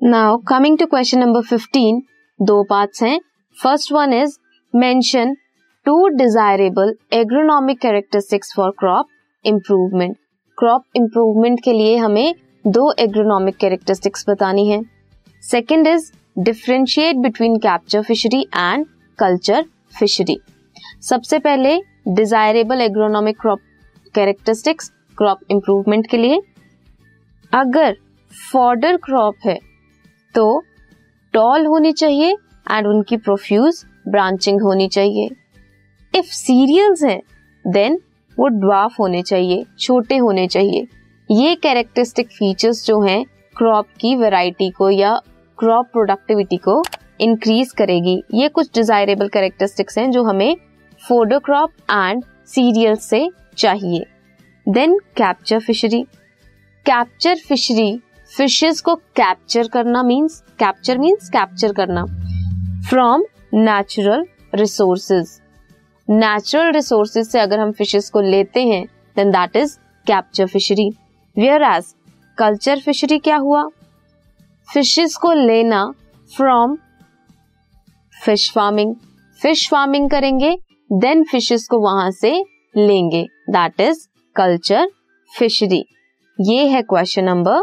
Now coming to question number 15 दो parts हैं। First one is mention to desirable agronomic characteristics for crop improvement crop improvement के लिए हमें दो agronomic characteristics बतानी है। Second is differentiate between capture fishery and culture fishery सबसे पहले desirable agronomic crop characteristics crop improvement के लिए। अगर फॉर्डर क्रॉप है तो टॉल होनी चाहिए एंड उनकी प्रोफ्यूज ब्रांचिंग होनी चाहिए। इफ़ सीरियल्स हैं देन वो ड्वाफ होने चाहिए, छोटे होने चाहिए। ये कैरेक्टरिस्टिक फीचर्स जो हैं क्रॉप की वैरायटी को या क्रॉप प्रोडक्टिविटी को इंक्रीज करेगी। ये कुछ डिजायरेबल कैरेक्टरिस्टिक्स हैं जो हमें फोडो क्रॉप एंड सीरियल से चाहिए। Then capture fishery capture fishery fishes को कैप्चर करना मींस कैप्चर मींस कैप्चर करना। From natural resources natural resources से अगर हम फिशेस को लेते हैं then that is capture fishery whereas culture fishery क्या हुआ? फिशेस को लेना from fish farming fish farming करेंगे देन फिशेस को वहाँ से लेंगे। दैट इज़ कल्चर फिशरी ये है question number